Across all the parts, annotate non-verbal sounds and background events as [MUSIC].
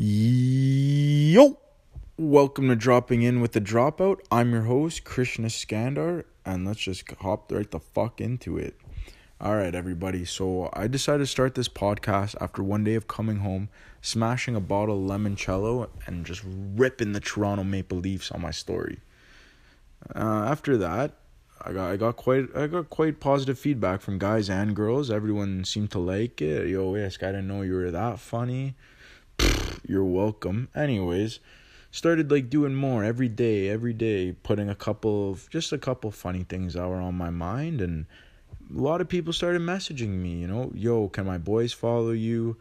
Yo! Welcome to Dropping In with the Dropout. I'm your host, Krishna Skandar, and let's just hop right the fuck into it. All right, everybody. So I decided to start this podcast after one day of coming home, smashing a bottle of limoncello, and just ripping the Toronto Maple Leafs on my story. Uh, after that, I got I got quite I got quite positive feedback from guys and girls. Everyone seemed to like it. Yo, yes, I didn't know you were that funny. You're welcome. Anyways, started like doing more every day, every day, putting a couple of just a couple funny things that were on my mind and a lot of people started messaging me, you know, yo, can my boys follow you?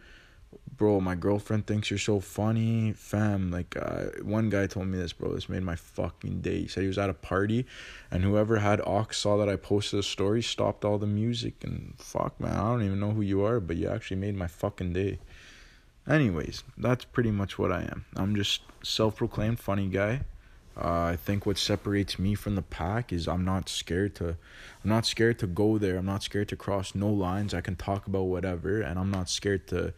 Bro, my girlfriend thinks you're so funny. Fam, like, uh, one guy told me this, bro. This made my fucking day. He said he was at a party, and whoever had aux saw that I posted a story, stopped all the music, and fuck, man, I don't even know who you are, but you actually made my fucking day. Anyways, that's pretty much what I am. I'm just self-proclaimed funny guy. Uh, I think what separates me from the pack is I'm not scared to, I'm not scared to go there. I'm not scared to cross no lines. I can talk about whatever, and I'm not scared to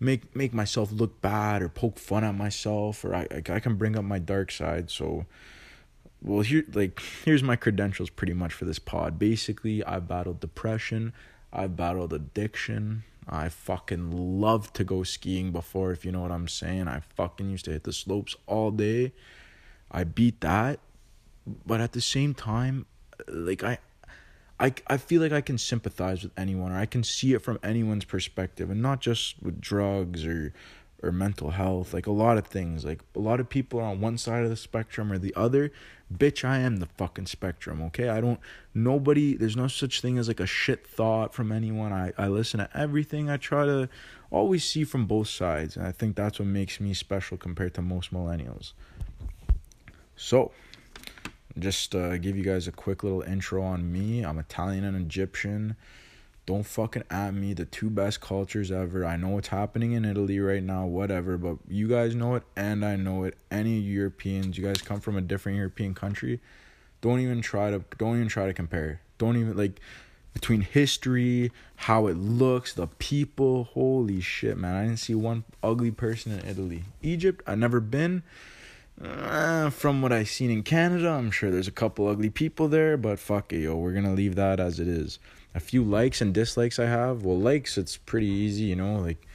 make make myself look bad or poke fun at myself, or I I, can bring up my dark side. So, well, here like here's my credentials pretty much for this pod. Basically, I've battled depression, I've battled addiction, I fucking loved to go skiing before, if you know what I'm saying. I fucking used to hit the slopes all day. I beat that. But at the same time, like I I I feel like I can sympathize with anyone or I can see it from anyone's perspective and not just with drugs or or mental health, like a lot of things. Like a lot of people are on one side of the spectrum or the other. Bitch, I am the fucking spectrum, okay? I don't nobody there's no such thing as like a shit thought from anyone. I, I listen to everything. I try to always see from both sides. And I think that's what makes me special compared to most millennials. So just uh, give you guys a quick little intro on me. I'm Italian and Egyptian. Don't fucking at me. The two best cultures ever. I know what's happening in Italy right now, whatever, but you guys know it and I know it. Any Europeans, you guys come from a different European country. Don't even try to don't even try to compare. Don't even like between history, how it looks, the people. Holy shit, man. I didn't see one ugly person in Italy. Egypt, i never been. Uh, from what I've seen in Canada, I'm sure there's a couple ugly people there, but fuck it, yo. We're gonna leave that as it is a few likes and dislikes I have. Well, likes it's pretty easy, you know, like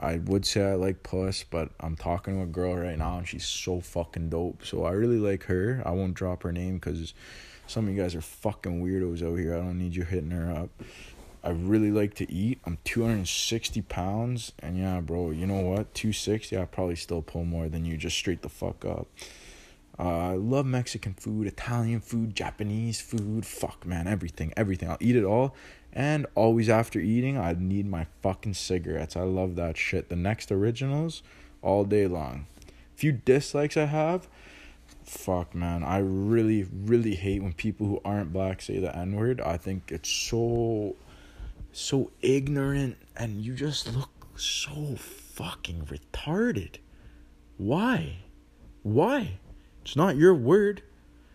I would say I like puss, but I'm talking to a girl right now and she's so fucking dope. So I really like her. I won't drop her name cuz some of you guys are fucking weirdos out here. I don't need you hitting her up. I really like to eat. I'm 260 pounds, and yeah, bro, you know what? 260, I probably still pull more than you. Just straight the fuck up. Uh, I love Mexican food, Italian food, Japanese food. Fuck, man, everything, everything. I'll eat it all. And always after eating, I need my fucking cigarettes. I love that shit. The next originals, all day long. Few dislikes I have. Fuck, man. I really, really hate when people who aren't black say the N word. I think it's so, so ignorant, and you just look so fucking retarded. Why? Why? It's not your word.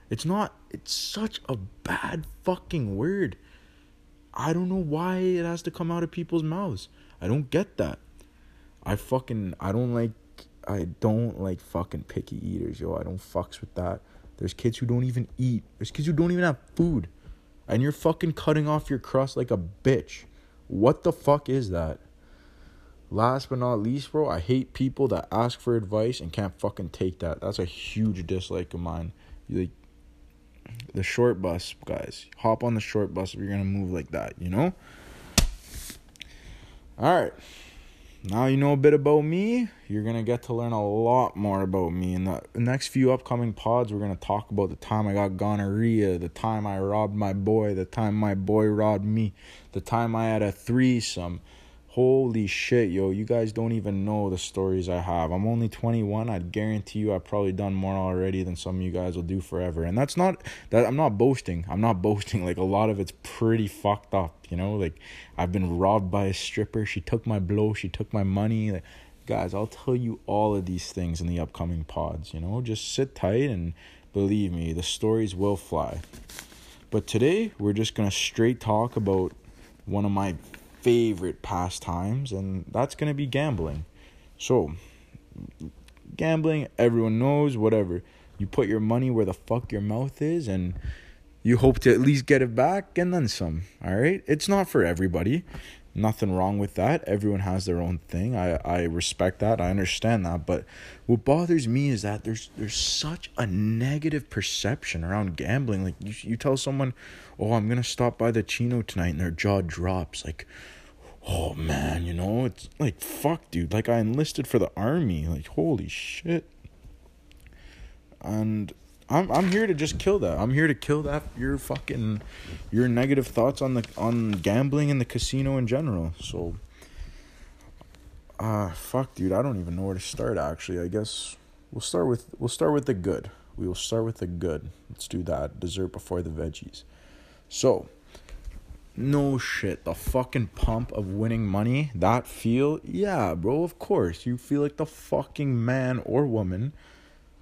It's not, it's such a bad fucking word. I don't know why it has to come out of people's mouths. I don't get that. I fucking, I don't like, I don't like fucking picky eaters, yo. I don't fucks with that. There's kids who don't even eat. There's kids who don't even have food. And you're fucking cutting off your crust like a bitch. What the fuck is that? Last but not least, bro, I hate people that ask for advice and can't fucking take that. That's a huge dislike of mine. You like the short bus, guys. Hop on the short bus if you're gonna move like that, you know? Alright. Now you know a bit about me. You're gonna get to learn a lot more about me. In the next few upcoming pods, we're gonna talk about the time I got gonorrhea, the time I robbed my boy, the time my boy robbed me, the time I had a threesome Holy shit, yo, you guys don't even know the stories I have. I'm only 21. I'd guarantee you I've probably done more already than some of you guys will do forever. And that's not that I'm not boasting. I'm not [LAUGHS] boasting. Like a lot of it's pretty fucked up, you know? Like I've been robbed by a stripper. She took my blow, she took my money. Like, guys, I'll tell you all of these things in the upcoming pods, you know? Just sit tight and believe me, the stories will fly. But today, we're just going to straight talk about one of my favorite pastimes, and that's going to be gambling. So, gambling, everyone knows, whatever. You put your money where the fuck your mouth is, and you hope to at least get it back and then some. All right? It's not for everybody. Nothing wrong with that. Everyone has their own thing. I, I respect that. I understand that. But what bothers me is that there's there's such a negative perception around gambling. Like you, you tell someone, "Oh, I'm gonna stop by the Chino tonight," and their jaw drops. Like, oh man, you know, it's like fuck, dude. Like I enlisted for the army. Like holy shit. And I'm I'm here to just kill that. I'm here to kill that your fucking your negative thoughts on the on gambling and the casino in general. So uh fuck dude, I don't even know where to start actually. I guess we'll start with we'll start with the good. We will start with the good. Let's do that. Dessert before the veggies. So, no shit. The fucking pump of winning money, that feel, yeah, bro, of course. You feel like the fucking man or woman.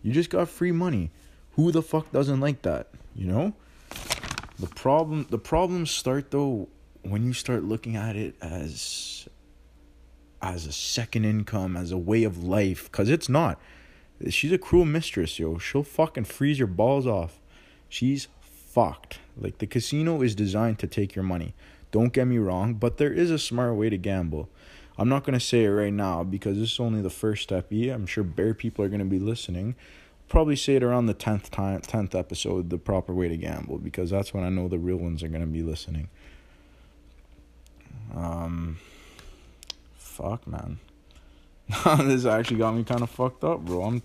You just got free money. Who the fuck doesn't like that? You know? The problem the problems start though when you start looking at it as as a second income, as a way of life, cuz it's not. She's a cruel mistress, yo. She'll fucking freeze your balls off. She's fucked. Like the casino is designed to take your money. Don't get me wrong, but there is a smart way to gamble. I'm not gonna say it right now because this is only the first step. Yeah, I'm sure bear people are gonna be listening probably say it around the 10th time 10th episode the proper way to gamble because that's when I know the real ones are going to be listening. Um fuck man. [LAUGHS] this actually got me kind of fucked up, bro. I'm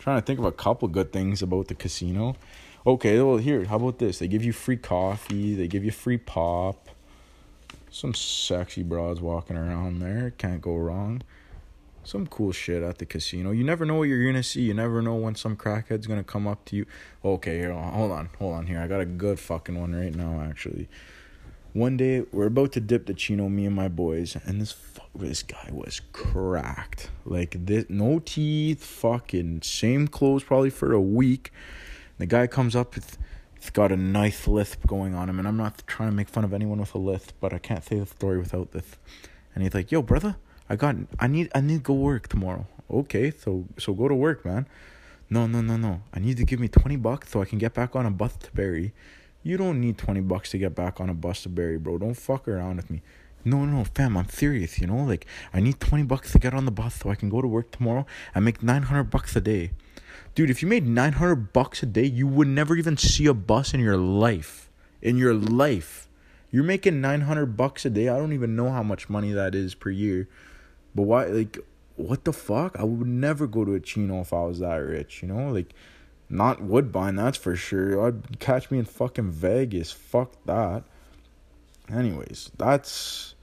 trying to think of a couple good things about the casino. Okay, well here, how about this? They give you free coffee, they give you free pop. Some sexy broads walking around there, can't go wrong some cool shit at the casino. You never know what you're gonna see. You never know when some crackhead's gonna come up to you. Okay, here, hold on, hold on here. I got a good fucking one right now, actually. One day we're about to dip the chino, me and my boys, and this fuck, this guy was cracked. Like this, no teeth, fucking same clothes probably for a week. The guy comes up with, got a knife lisp going on him, and I'm not trying to make fun of anyone with a lisp, but I can't say the story without this. And he's like, "Yo, brother." I got I need I need to go work tomorrow. Okay, so so go to work, man. No, no, no, no. I need to give me 20 bucks so I can get back on a bus to Barrie. You don't need 20 bucks to get back on a bus to Barrie, bro. Don't fuck around with me. No, no, fam, I'm serious, you know? Like, I need 20 bucks to get on the bus so I can go to work tomorrow and make 900 bucks a day. Dude, if you made 900 bucks a day, you would never even see a bus in your life. In your life. You're making 900 bucks a day. I don't even know how much money that is per year. But why, like, what the fuck? I would never go to a chino if I was that rich, you know? Like, not Woodbine, that's for sure. I'd catch me in fucking Vegas. Fuck that. Anyways, that's.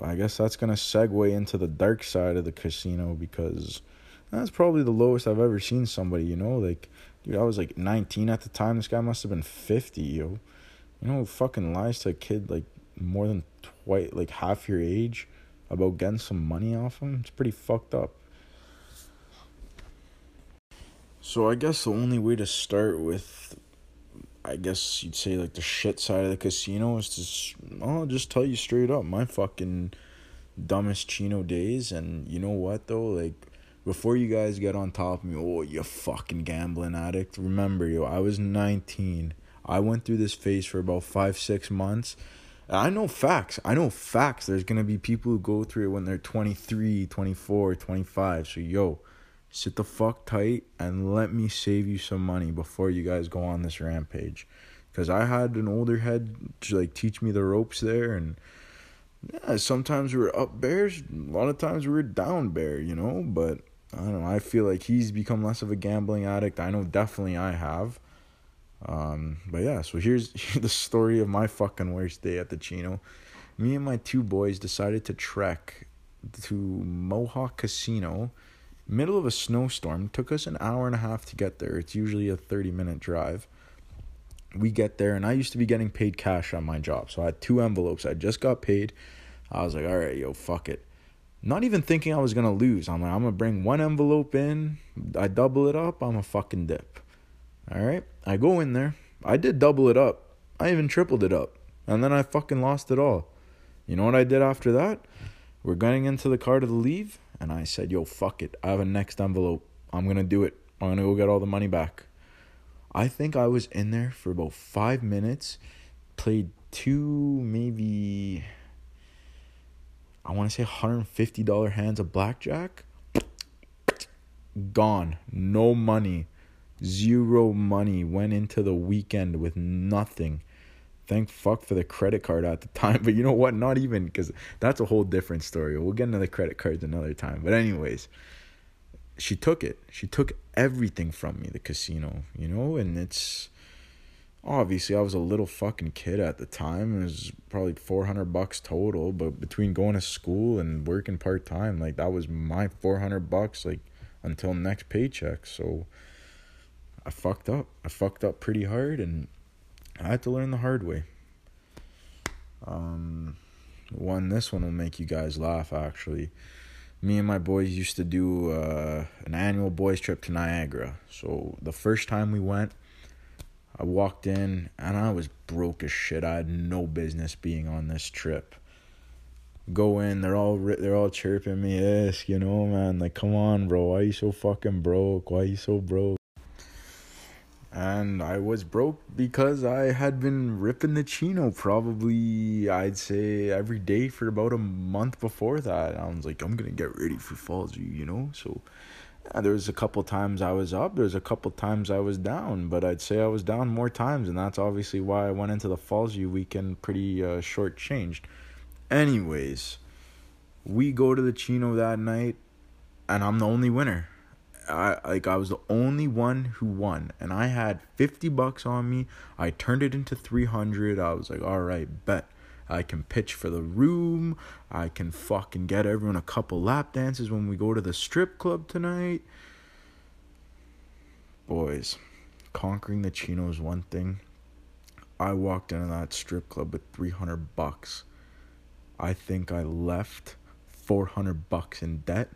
I guess that's gonna segue into the dark side of the casino because that's probably the lowest I've ever seen somebody, you know? Like, dude, I was like 19 at the time. This guy must have been 50, yo. You know, fucking lies to a kid like more than twice, like half your age about getting some money off him. It's pretty fucked up. So I guess the only way to start with, I guess you'd say like the shit side of the casino is to, I'll just tell you straight up, my fucking dumbest chino days. And you know what though, like before you guys get on top of me, oh you fucking gambling addict. Remember yo, I was nineteen. I went through this phase for about five six months I know facts. I know facts. There's going to be people who go through it when they're 23, 24, 25. So, yo, sit the fuck tight and let me save you some money before you guys go on this rampage. Because I had an older head to, like, teach me the ropes there. And, yeah, sometimes we were up bears. A lot of times we were down bear, you know? But, I don't know. I feel like he's become less of a gambling addict. I know definitely I have. Um, but yeah, so here's, [LAUGHS] the story of my fucking worst day at the Chino. Me and my two boys decided to trek to Mohawk Casino, middle of a snowstorm. Took us an hour and a half to get there. It's usually a 30 minute drive. We get there, and I used to be getting paid cash on my job. So I had two envelopes. I just got paid. I was like, all right, yo, fuck it. Not even thinking I was going to lose. I'm like, I'm going to bring one envelope in. I double it up. I'm a fucking dip. All right. I go in there. I did double it up. I even tripled it up. And then I fucking lost it all. You know what I did after that? We're getting into the car to leave, and I said, "Yo, fuck it. I have a next envelope. I'm gonna do it. I'm gonna go get all the money back." I think I was in there for about five minutes, played two, maybe, I want to say $150 hands of blackjack. Gone. No money. Zero money. Went into the weekend with nothing. Thank fuck for the credit card at the time. [LAUGHS] But you know what? Not even, because that's a whole different story. We'll get into the credit cards another time. But, anyways she took it. She took everything from me, the casino, you know, and it's obviously I was a little fucking kid at the time. It was probably 400 bucks total, but between going to school and working part time, like that was my 400 bucks like until next paycheck. So I fucked up. I fucked up pretty hard and I had to learn the hard way. Um one this one will make you guys laugh actually me and my boys used to do uh, an annual boys trip to Niagara. So the first time we went, I walked in and I was broke as shit. I had no business being on this trip. Go in, they're all they're all chirping me, yes, you know, man. Like, come on, bro. Why you so fucking broke? Why you so broke? And I was broke because I had been ripping the chino probably I'd say every day for about a month before that. I was like, I'm gonna get ready for Falls you know. So yeah, there was a couple times I was up, there was a couple times I was down, but I'd say I was down more times, and that's obviously why I went into the Falls View weekend pretty uh, short changed. Anyways, we go to the chino that night, and I'm the only winner. I like I was the only one who won and I had 50 bucks on me. I turned it into 300. I was like, "All right, bet. I can pitch for the room. I can fucking get everyone a couple lap dances when we go to the strip club tonight." Boys, conquering the chino is one thing. I walked into that strip club with 300 bucks. I think I left 400 bucks in debt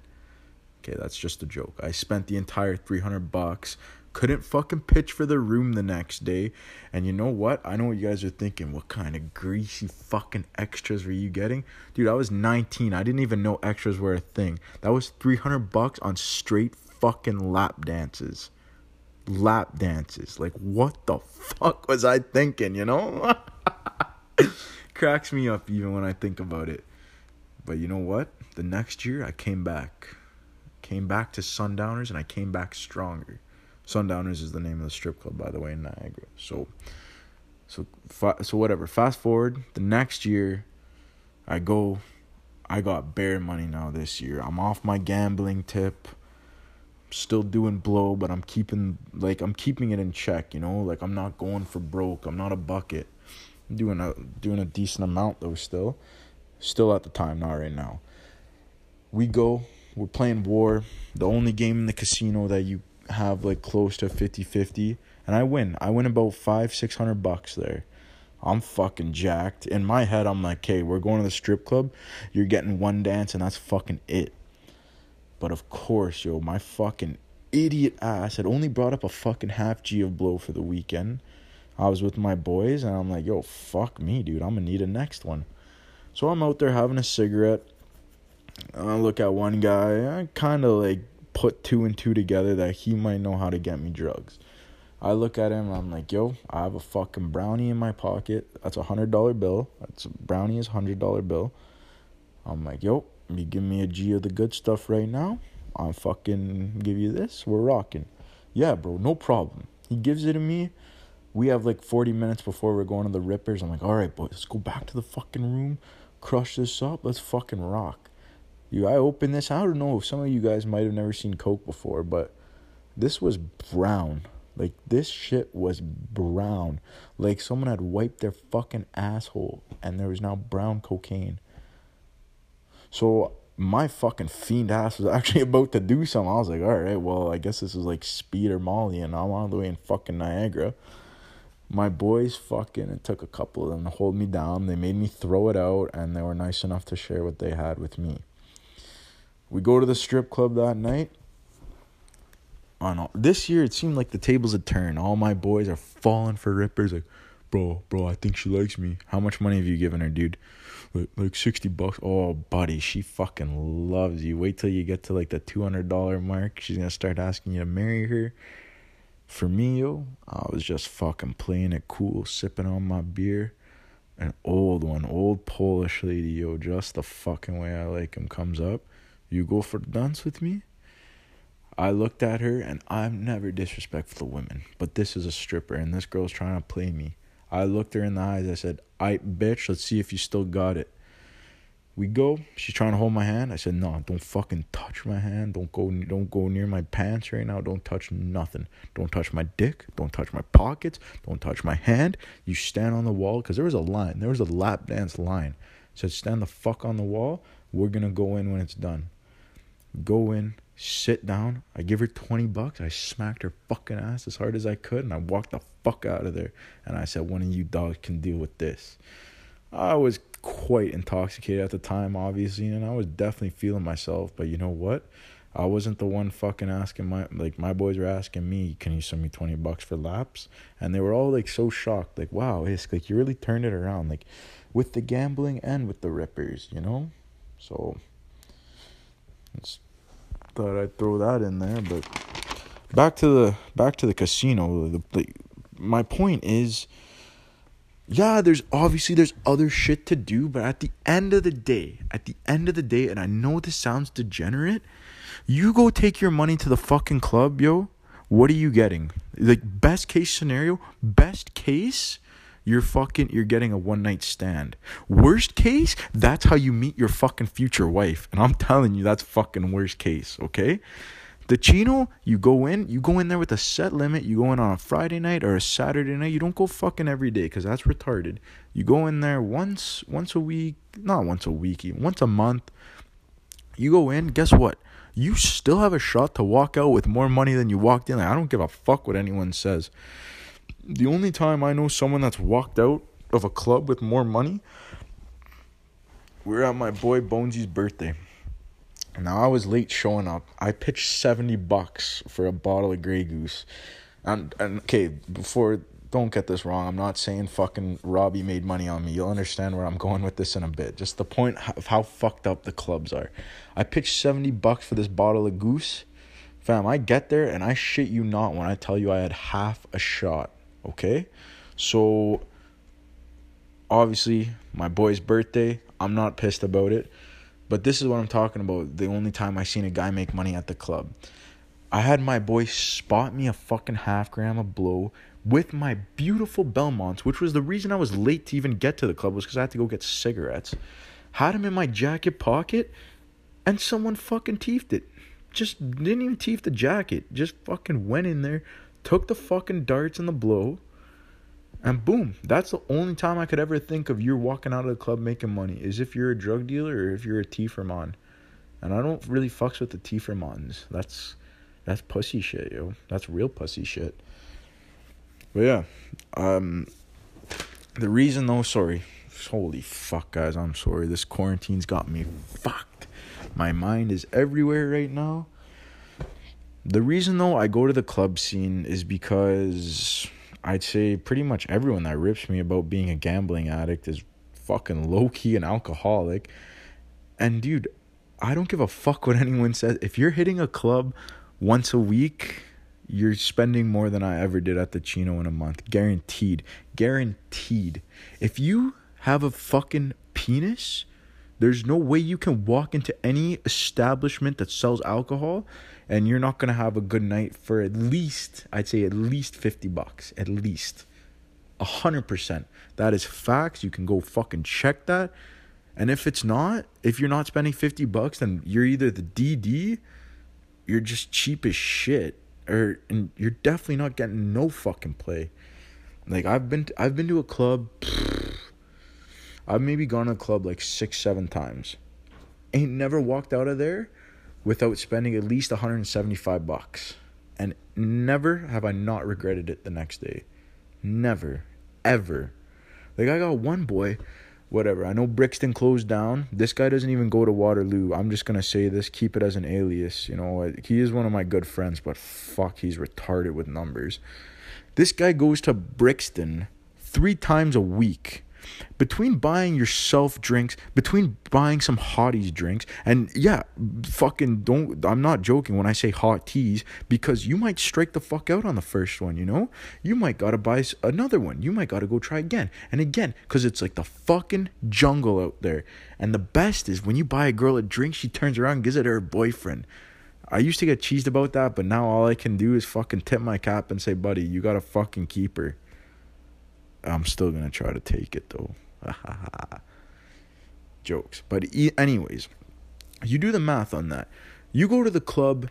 Okay, that's just a joke. I spent the entire 300 bucks. Couldn't fucking pitch for the room the next day. And you know what? I know what you guys are thinking. What kind of greasy fucking extras were you getting? Dude, I was 19. I didn't even know extras were a thing. That was 300 bucks on straight fucking lap dances. Lap dances. Like, what the fuck was I thinking, you know? [LAUGHS] Cracks me up even when I think about it. But you know what? The next year I came back came back to Sundowners and I came back stronger. Sundowners is the name of the strip club, by the way, in Niagara. So, so, so whatever. Fast forward the next year, I go, I got bare money now this year. I'm off my gambling tip. Still doing blow, but I'm keeping like I'm keeping it in check. You know, like I'm not going for broke. I'm not a bucket. I'm doing a doing a decent amount though. Still, still at the time, not right now. We go we're playing war, the only game in the casino that you have like close to 50-50 and I win. I win about 5 600 bucks there. I'm fucking jacked. In my head I'm like, "Okay, we're going to the strip club. You're getting one dance and that's fucking it." But of course, yo, my fucking idiot ass had only brought up a fucking half G of blow for the weekend. I was with my boys and I'm like, yo, fuck me, dude. I'm gonna need a next one. So I'm out there having a cigarette. I look at one guy, I kind of like put two and two together that he might know how to get me drugs. I look at him, I'm like, yo, I have a fucking brownie in my pocket. That's a hundred dollar bill. That's a brownie is hundred dollar bill. I'm like, yo, you give me a G of the good stuff right now. I'll fucking give you this. We're rocking. Yeah, bro, no problem. He gives it to me. We have like 40 minutes before we're going to the Rippers. I'm like, all right, boys, let's go back to the fucking room, crush this up. Let's fucking rock. You, I opened this. I don't know if some of you guys might have never seen Coke before, but this was brown. Like this shit was brown. Like someone had wiped their fucking asshole and there was now brown cocaine. So my fucking fiend ass was [LAUGHS] actually about to do something. I was like, all right, well, I guess this is like speed or Molly, and I'm all the way in fucking Niagara. My boys fucking, it took a couple of them to hold me down. They made me throw it out, and they were nice enough to share what they had with me. We go to the strip club that night. On all, this year, it seemed like the tables had turned. All my boys are falling for rippers. Like, bro, bro, I think she likes me. How much money have you given her, dude? Like, like 60 bucks. Oh, buddy, she fucking loves you. Wait till you get to like the $200 mark. She's gonna start asking you to marry her. For me, yo, I was just fucking playing it cool, sipping on my beer. An old one, old Polish lady, yo, just the fucking way I like him comes up. You go for dance with me? I looked at her and I'm never disrespectful to women, but this is a stripper and this girl's trying to play me. I looked her in the eyes. I said, I bitch, let's see if you still got it. We go. She's trying to hold my hand. I said, no, don't fucking touch my hand. Don't go don't go near my pants right now. Don't touch nothing. Don't touch my dick. Don't touch my pockets. Don't touch my hand. You stand on the wall because there was a line. There was a lap dance line. I said, stand the fuck on the wall. We're gonna go in when it's done. Go in, sit down. I give her 20 bucks. I smacked her fucking ass as hard as I could and I walked the fuck out of there. And I said, one of you dogs can deal with this. I was quite intoxicated at the time, obviously, and I was definitely feeling myself. But you know what? I wasn't the one fucking asking my like my boys were asking me, can you send me twenty bucks for laps? And they were all like so shocked, like, wow, it's like you really turned it around, like with the gambling and with the rippers, you know? So it's thought I'd throw that in there, but back to the back to the casino. The, the, my point is, yeah, there's obviously there's other shit to do, but at the end of the day, at the end of the day, and I know this sounds degenerate, you go take your money to the fucking club, yo. What are you getting? Like best case scenario, best case you're fucking you're getting a one night stand. Worst case, that's how you meet your fucking future wife. And I'm telling you that's fucking worst case, okay? The Chino, you go in, you go in there with a set limit. You go in on a Friday night or a Saturday night. You don't go fucking every day because that's retarded. You go in there once, once a week, not once a week, even once a month. You go in, guess what? You still have a shot to walk out with more money than you walked in. Like, I don't give a fuck what anyone says the only time I know someone that's walked out of a club with more money, we're at my boy Bonesy's birthday. Now I was late showing up. I pitched seventy bucks for a bottle of Grey Goose, and and okay, before don't get this wrong. I'm not saying fucking Robbie made money on me. You'll understand where I'm going with this in a bit. Just the point of how fucked up the clubs are. I pitched seventy bucks for this bottle of Goose, fam. I get there and I shit you not when I tell you I had half a shot Okay? So obviously my boy's birthday, I'm not pissed about it. But this is what I'm talking about. The only time I seen a guy make money at the club. I had my boy spot me a fucking half gram of blow with my beautiful Belmonts, which was the reason I was late to even get to the club was because I had to go get cigarettes. Had him in my jacket pocket, and someone fucking teethed it. Just didn't even teeth the jacket. Just fucking went in there, took the fucking darts and the blow, and boom. That's the only time I could ever think of you're walking out of the club making money is if you're a drug dealer or if you're a T-Fermon. And I don't really fucks with the T-Fermons. That's that's pussy shit, yo. That's real pussy shit. But yeah, um, the reason though, sorry, holy fuck, guys, I'm sorry. This quarantine's got me fucked. My mind is everywhere right now. The reason though I go to the club scene is because I'd say pretty much everyone that rips me about being a gambling addict is fucking low key an alcoholic. And dude, I don't give a fuck what [LAUGHS] anyone says. If you're hitting a club once a week, you're spending more than I ever did at the Chino in a month. Guaranteed. Guaranteed. If you have a fucking penis, there's no way you can walk into any establishment that sells alcohol and you're not going to have a good night for at least I'd say at least 50 bucks at least. A 100%. That is facts. You can go fucking check that. And if it's not, if you're not spending 50 bucks then you're either the DD you're just cheap as shit or and you're definitely not getting no fucking play. Like I've been to, I've been to a club I've maybe gone to a club like 6 7 times. Ain't never walked out of there without spending at least 175 bucks. And never have I not regretted it the next day. Never. Ever. Like I got one boy, whatever. I know Brixton closed down. This guy doesn't even go to Waterloo. I'm just gonna say this, keep it as an alias. You know, he is one of my good friends, but fuck, he's retarded with numbers. This guy goes to Brixton three times a week between buying yourself drinks, between buying some hotties drinks, and yeah, fucking don't, I'm not joking when I say hot teas because you might strike the fuck out on the first one, you know? You might gotta buy another one. You might gotta go try again and again because it's like the fucking jungle out there. And the best is when you buy a girl a drink, she turns around and gives it to her boyfriend. I used to get cheesed about that, but now all I can do is fucking tip my cap and say, buddy, you gotta fucking keep her. I'm still gonna try to take it though. [LAUGHS] Jokes. But anyways, you do the math on that. You go to the club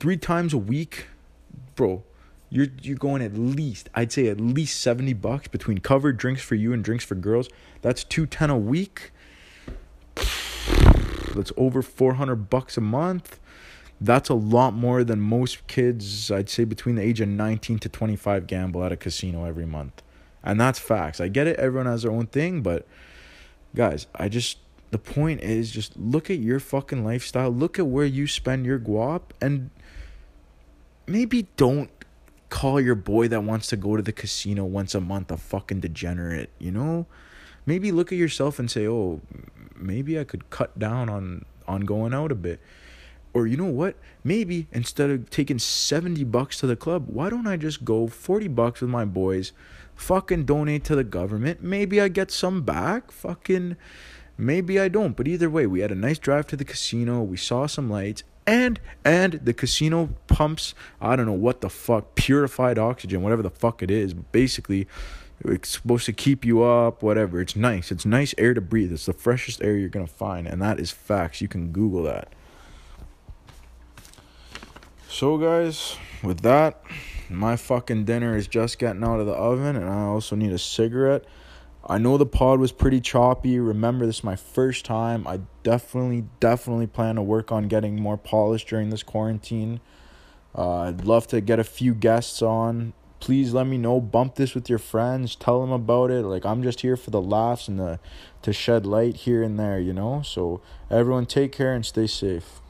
three times a week, bro. You're you're going at least I'd say at least seventy bucks between covered drinks for you and drinks for girls. That's two ten a week. [SIGHS] That's over four hundred bucks a month. That's a lot more than most kids, I'd say between the age of 19 to 25 gamble at a casino every month. And that's facts. I get it, everyone has their own thing, but guys, I just the point is just look at your fucking lifestyle, look at where you spend your guap and maybe don't call your boy that wants to go to the casino once a month a fucking degenerate, you know? Maybe look at yourself and say, "Oh, maybe I could cut down on on going out a bit." Or you know what? Maybe instead of taking 70 bucks to the club, why don't I just go 40 bucks with my boys? Fucking donate to the government. Maybe I get some back. Fucking maybe I don't. But either way, we had a nice drive to the casino. We saw some lights. And and the casino pumps I don't know what the fuck purified oxygen whatever the fuck it is basically it's supposed to keep you up whatever it's nice it's nice air to breathe it's the freshest air you're gonna find and that is facts you can google that so guys with that my fucking dinner is just getting out of the oven and I also need a cigarette. I know the pod was pretty choppy. Remember, this is my first time. I definitely, definitely plan to work on getting more polished during this quarantine. Uh, I'd love to get a few guests on. Please let me know. Bump this with your friends. Tell them about it. Like I'm just here for the laughs and the to shed light here and there, you know. So everyone, take care and stay safe.